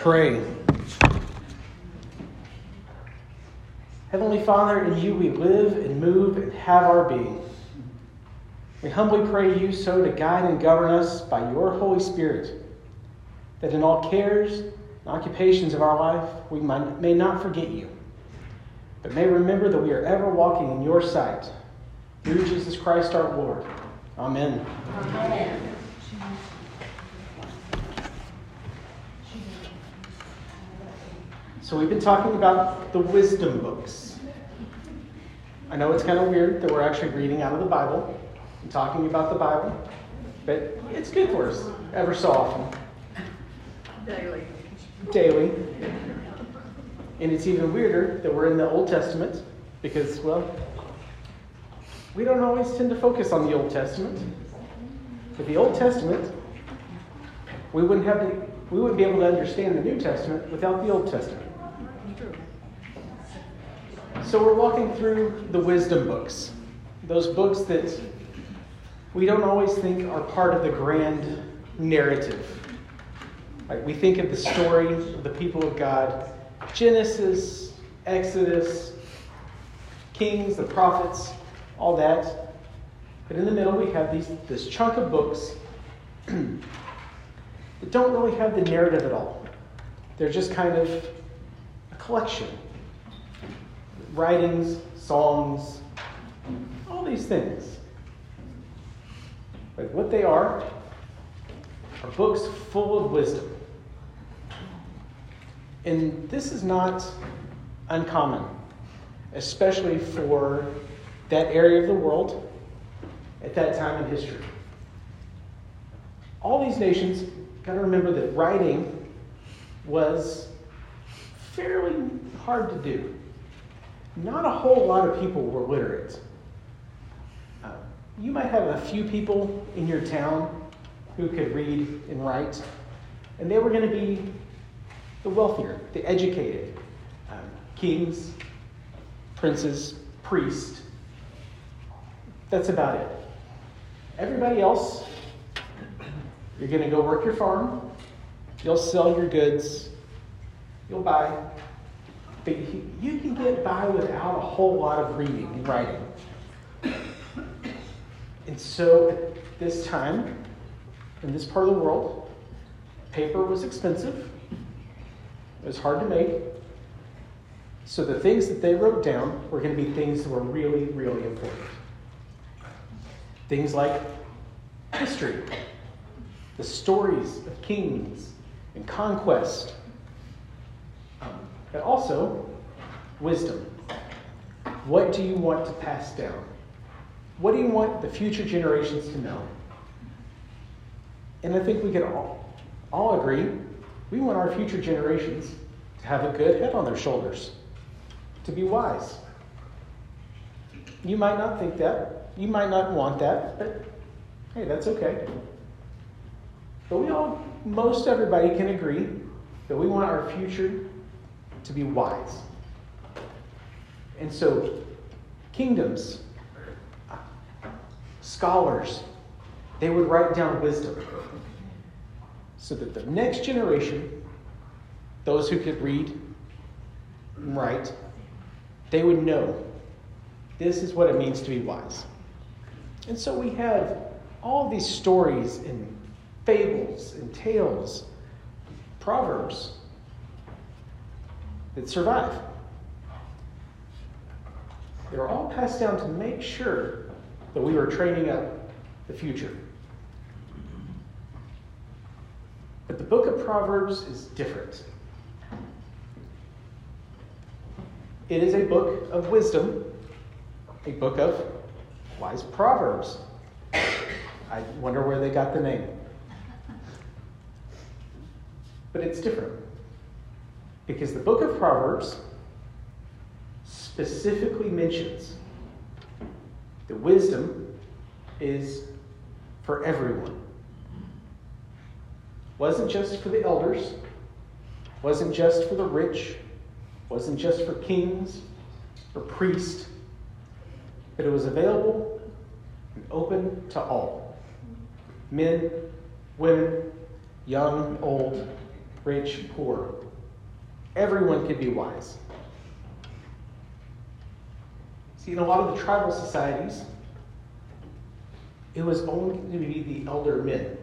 pray. Heavenly Father, in you we live and move and have our being. We humbly pray you so to guide and govern us by your Holy Spirit, that in all cares and occupations of our life we may not forget you, but may remember that we are ever walking in your sight. Through Jesus Christ our Lord. Amen. Amen. So, we've been talking about the wisdom books. I know it's kind of weird that we're actually reading out of the Bible and talking about the Bible, but it's good for us ever so often. Daily. Daily. And it's even weirder that we're in the Old Testament because, well, we don't always tend to focus on the Old Testament. But the Old Testament, we wouldn't have to, we wouldn't be able to understand the New Testament without the Old Testament. So we're walking through the wisdom books, those books that we don't always think are part of the grand narrative. Like we think of the story of the people of God, Genesis, Exodus, Kings, the prophets, all that. But in the middle, we have these, this chunk of books that don't really have the narrative at all. They're just kind of a collection writings, songs, all these things. But what they are are books full of wisdom. And this is not uncommon, especially for that area of the world at that time in history. All these nations got to remember that writing was fairly hard to do not a whole lot of people were literate. Uh, you might have a few people in your town who could read and write, and they were going to be the wealthier, the educated um, kings, princes, priests. That's about it. Everybody else, you're going to go work your farm, you'll sell your goods, you'll buy but you can get by without a whole lot of reading and writing. And so at this time, in this part of the world, paper was expensive. It was hard to make. So the things that they wrote down were going to be things that were really, really important. Things like history, the stories of kings and conquest, but also wisdom. What do you want to pass down? What do you want the future generations to know? And I think we can all, all agree we want our future generations to have a good head on their shoulders, to be wise. You might not think that. You might not want that, but hey, that's okay. But we all, most everybody can agree that we want our future to be wise. And so, kingdoms, scholars, they would write down wisdom so that the next generation, those who could read and write, they would know this is what it means to be wise. And so we have all these stories and fables and tales, proverbs that survive. They were all passed down to make sure that we were training up the future. But the book of Proverbs is different. It is a book of wisdom, a book of wise proverbs. I wonder where they got the name. But it's different. Because the book of Proverbs specifically mentions that wisdom is for everyone. Wasn't just for the elders, wasn't just for the rich, wasn't just for kings or priests, but it was available and open to all men, women, young, old, rich, poor. Everyone could be wise. See, in a lot of the tribal societies, it was only going to be the elder men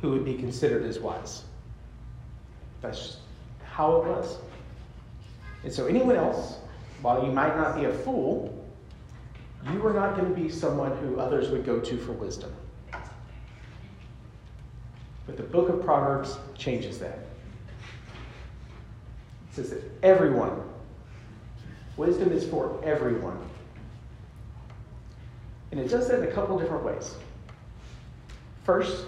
who would be considered as wise. That's just how it was. And so, anyone else, while you might not be a fool, you are not going to be someone who others would go to for wisdom. But the book of Proverbs changes that. Says that everyone, wisdom is for everyone. And it does that in a couple different ways. First,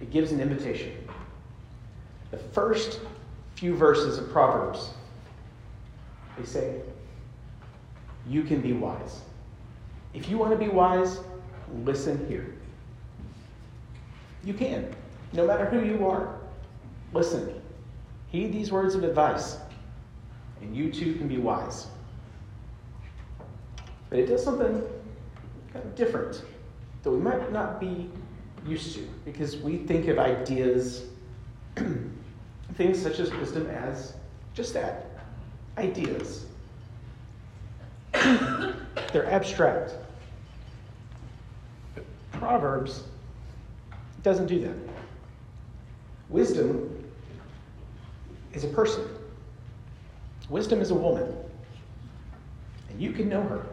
it gives an invitation. The first few verses of Proverbs, they say, You can be wise. If you want to be wise, listen here. You can, no matter who you are. Listen, heed these words of advice, and you too can be wise. But it does something kind of different that we might not be used to because we think of ideas, things such as wisdom, as just that ideas. They're abstract. Proverbs doesn't do that. Wisdom is a person. Wisdom is a woman. And you can know her.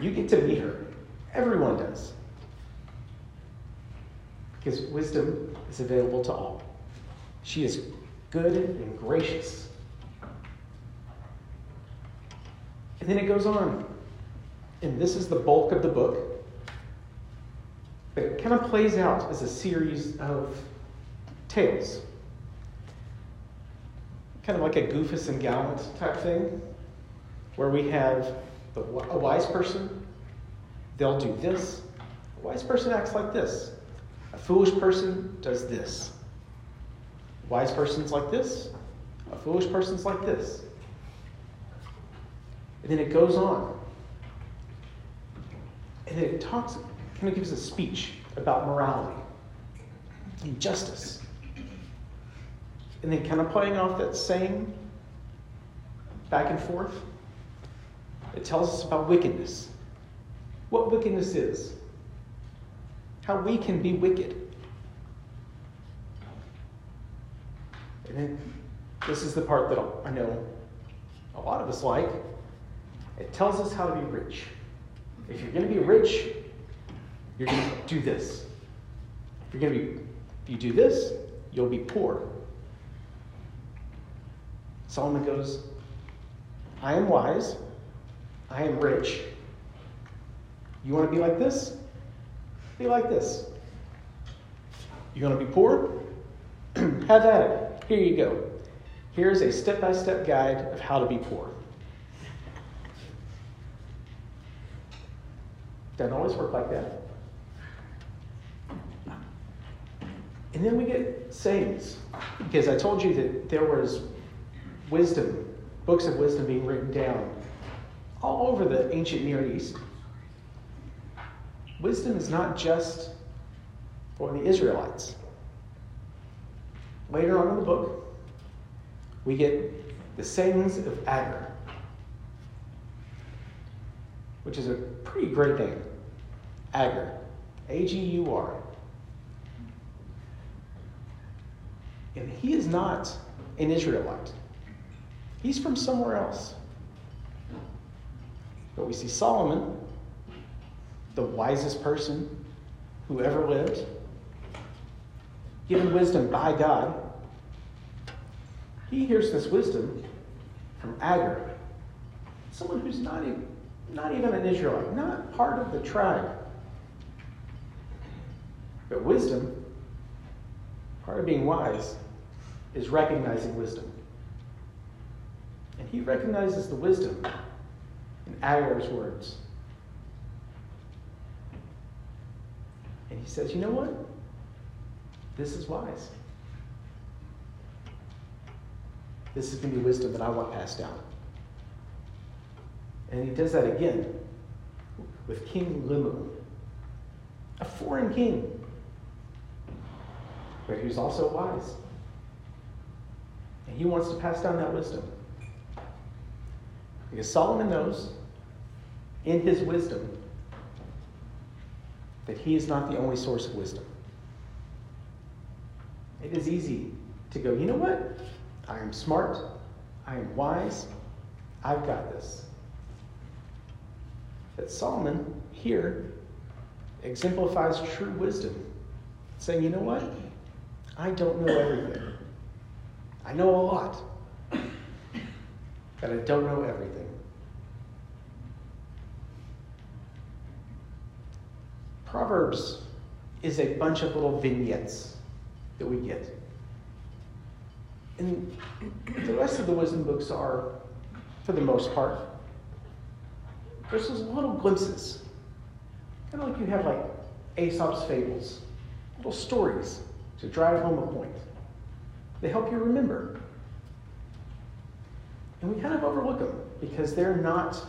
You get to meet her. Everyone does. Because wisdom is available to all. She is good and gracious. And then it goes on. And this is the bulk of the book. But it kind of plays out as a series of tales. Kind of like a Goofus and Gallant type thing, where we have the, a wise person, they'll do this. A wise person acts like this. A foolish person does this. A wise person's like this. A foolish person's like this. And then it goes on. And then it talks, kind of gives a speech about morality and justice. And then kind of playing off that same back and forth it tells us about wickedness. What wickedness is. How we can be wicked. And then this is the part that I know a lot of us like. It tells us how to be rich. If you're going to be rich, you're going to do this. If you're going to be, if you do this, you'll be poor. Solomon goes, I am wise I am rich. You want to be like this? Be like this. You want to be poor? Have at it. Here you go. Here's a step by step guide of how to be poor. Doesn't always work like that. And then we get sayings. Because I told you that there was wisdom, books of wisdom being written down all over the ancient Near East. Wisdom is not just for the Israelites. Later on in the book, we get the sayings of Agur, which is a pretty great name. Agur. A G U R. And he is not an Israelite, he's from somewhere else. But we see Solomon, the wisest person who ever lived, given wisdom by God. He hears this wisdom from Agur, someone who's not even, not even an Israelite, not part of the tribe. But wisdom, part of being wise, is recognizing wisdom. And he recognizes the wisdom in Agur's words. And he says, You know what? This is wise. This is going to be wisdom that I want passed down. And he does that again with King Lemuel, a foreign king. but who's also wise. And he wants to pass down that wisdom. Because Solomon knows in his wisdom that he is not the only source of wisdom. It is easy to go, you know what? I am smart. I am wise. I've got this. But Solomon here exemplifies true wisdom, saying, you know what? I don't know everything. I know a lot, but I don't know everything. Proverbs is a bunch of little vignettes that we get. And the rest of the wisdom books are, for the most part, there's those little glimpses. Kind of like you have like Aesop's fables, little stories to drive home a point. They help you remember. And we kind of overlook them because they're not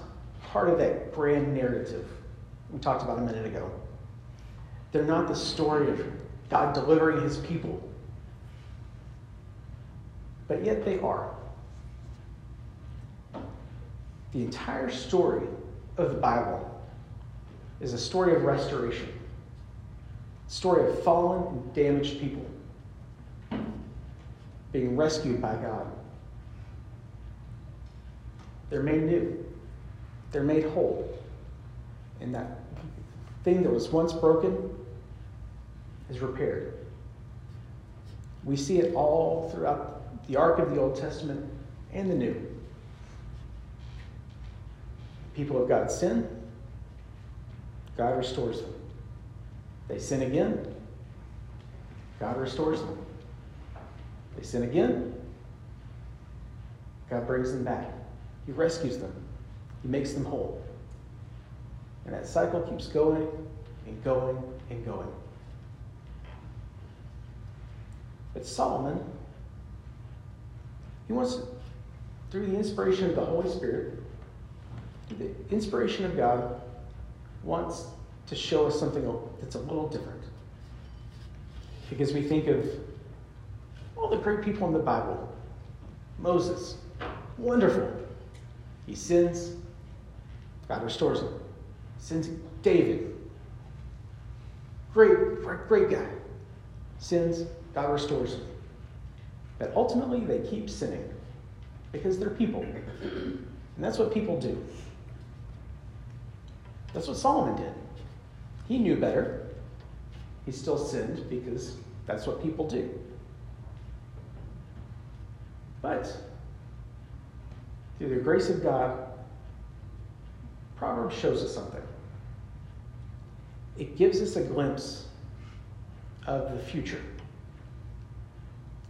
part of that grand narrative we talked about a minute ago. They're not the story of God delivering his people. But yet they are. The entire story of the Bible is a story of restoration, a story of fallen and damaged people being rescued by God. They're made new, they're made whole. And that thing that was once broken is repaired. We see it all throughout the arc of the Old Testament and the New. People of God sin, God restores them. They sin again, God restores them. They sin again, God brings them back. He rescues them, He makes them whole. And that cycle keeps going and going and going. But Solomon, he wants, through the inspiration of the Holy Spirit, the inspiration of God, wants to show us something that's a little different. Because we think of all the great people in the Bible Moses, wonderful. He sins, God restores him. Sins David, great, great, great guy. Sins, God restores him. But ultimately, they keep sinning because they're people. And that's what people do. That's what Solomon did. He knew better. He still sinned because that's what people do. But through the grace of God, Proverbs shows us something. It gives us a glimpse of the future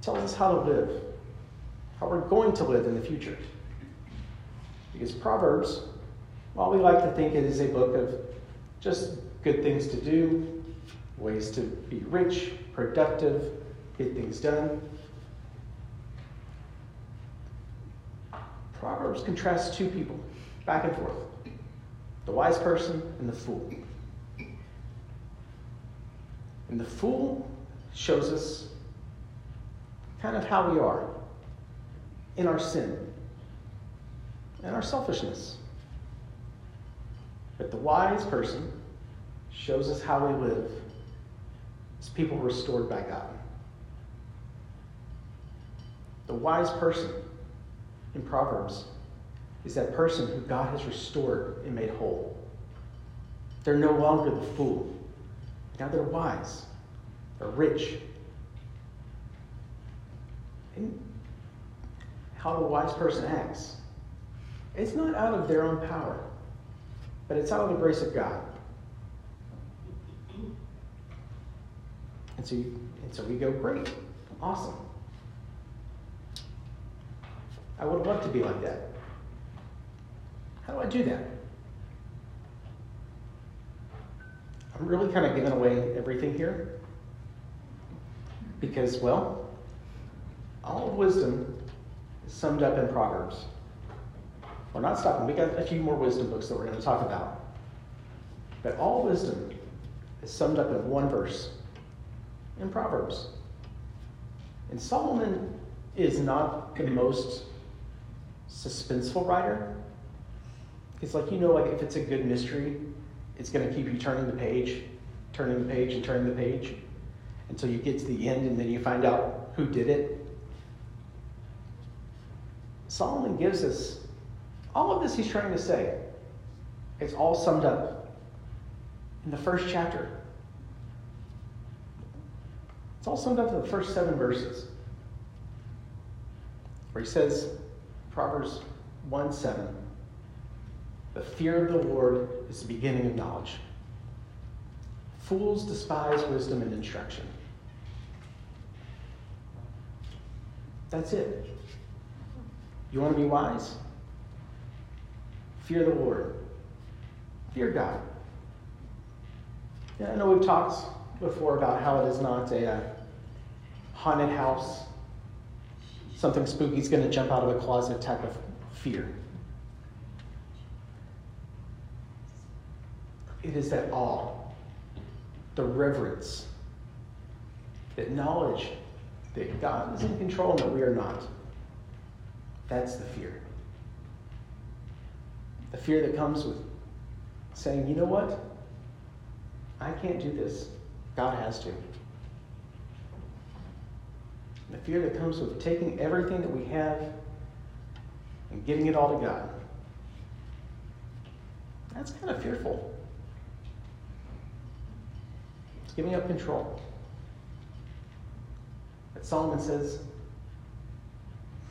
tells us how to live, how we're going to live in the future. Because Proverbs, while we like to think it is a book of just good things to do, ways to be rich, productive, get things done, Proverbs contrasts two people back and forth the wise person and the fool. And the fool shows us kind of how we are in our sin and our selfishness. But the wise person shows us how we live as people restored by God. The wise person in Proverbs is that person who God has restored and made whole. They're no longer the fool. Now they're wise, they're rich, And how the wise person acts. It's not out of their own power, but it's out of the grace of God. And so, you, and so we go, great, awesome. I would love to be like that. How do I do that? I'm really kind of giving away everything here because, well, all of wisdom is summed up in Proverbs. We're not stopping. We got a few more wisdom books that we're going to talk about. But all wisdom is summed up in one verse in Proverbs. And Solomon is not the most suspenseful writer. It's like, you know, like if it's a good mystery, it's going to keep you turning the page, turning the page, and turning the page until you get to the end and then you find out who did it. Solomon gives us all of this he's trying to say. It's all summed up in the first chapter. It's all summed up in the first seven verses. Where he says, Proverbs 1 7, the fear of the Lord is the beginning of knowledge. Fools despise wisdom and instruction. That's it. You want to be wise? Fear the Lord. Fear God. Yeah, I know we've talked before about how it is not a uh, haunted house, something spooky is going to jump out of a closet type of fear. It is that awe, the reverence, that knowledge that God is in control and that we are not. That's the fear. The fear that comes with saying, you know what? I can't do this. God has to. The fear that comes with taking everything that we have and giving it all to God. That's kind of fearful. It's giving up control. But Solomon says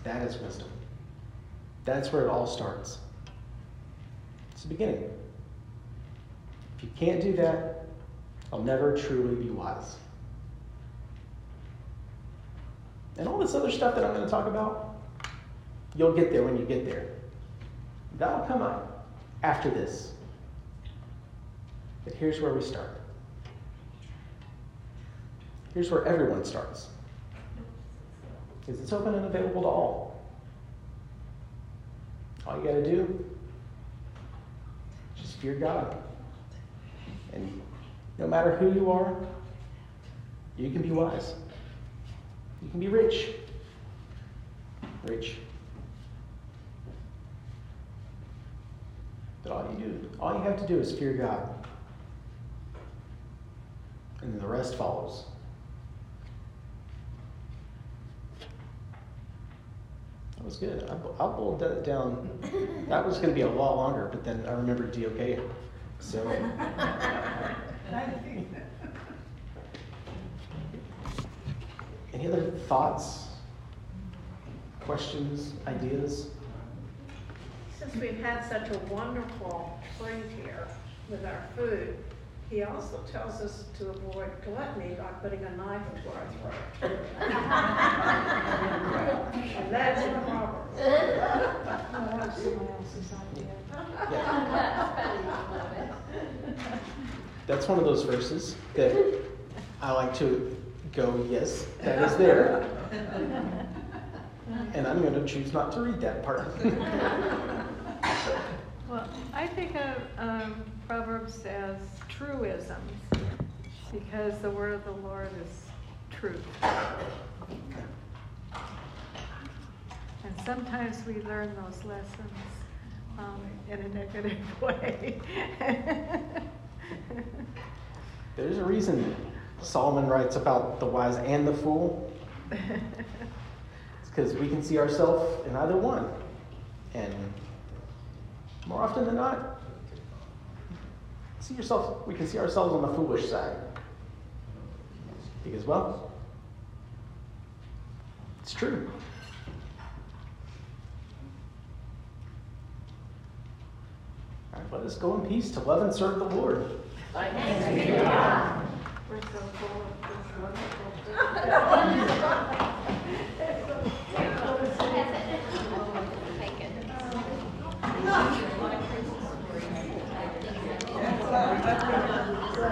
that is wisdom. That's where it all starts. It's the beginning. If you can't do that, I'll never truly be wise. And all this other stuff that I'm going to talk about, you'll get there when you get there. That'll come up after this. But here's where we start. Here's where everyone starts. Because it's open and available to all. All you got to do, just fear God. And no matter who you are, you can be wise. You can be rich. Rich. But all you do, all you have to do is fear God. And then the rest follows. That was good. I, I boiled that down. That was going to be a lot longer, but then I remembered DOK. So. Any other thoughts, questions, ideas? Since we've had such a wonderful spring here with our food, he also tells us to avoid gluttony by putting a knife into our throat. And that's in Proverbs. Yeah. That's one of those verses that I like to go, yes, that is there. And I'm going to choose not to read that part. Well, I think of um, Proverbs as truisms because the word of the Lord is truth. And sometimes we learn those lessons um, in a negative way. There's a reason Solomon writes about the wise and the fool. It's because we can see ourselves in either one. And more often than not, see yourself, we can see ourselves on the foolish side. Because, well, it's true. All right, let us go in peace to love and serve the Lord. We're so full of this wonderful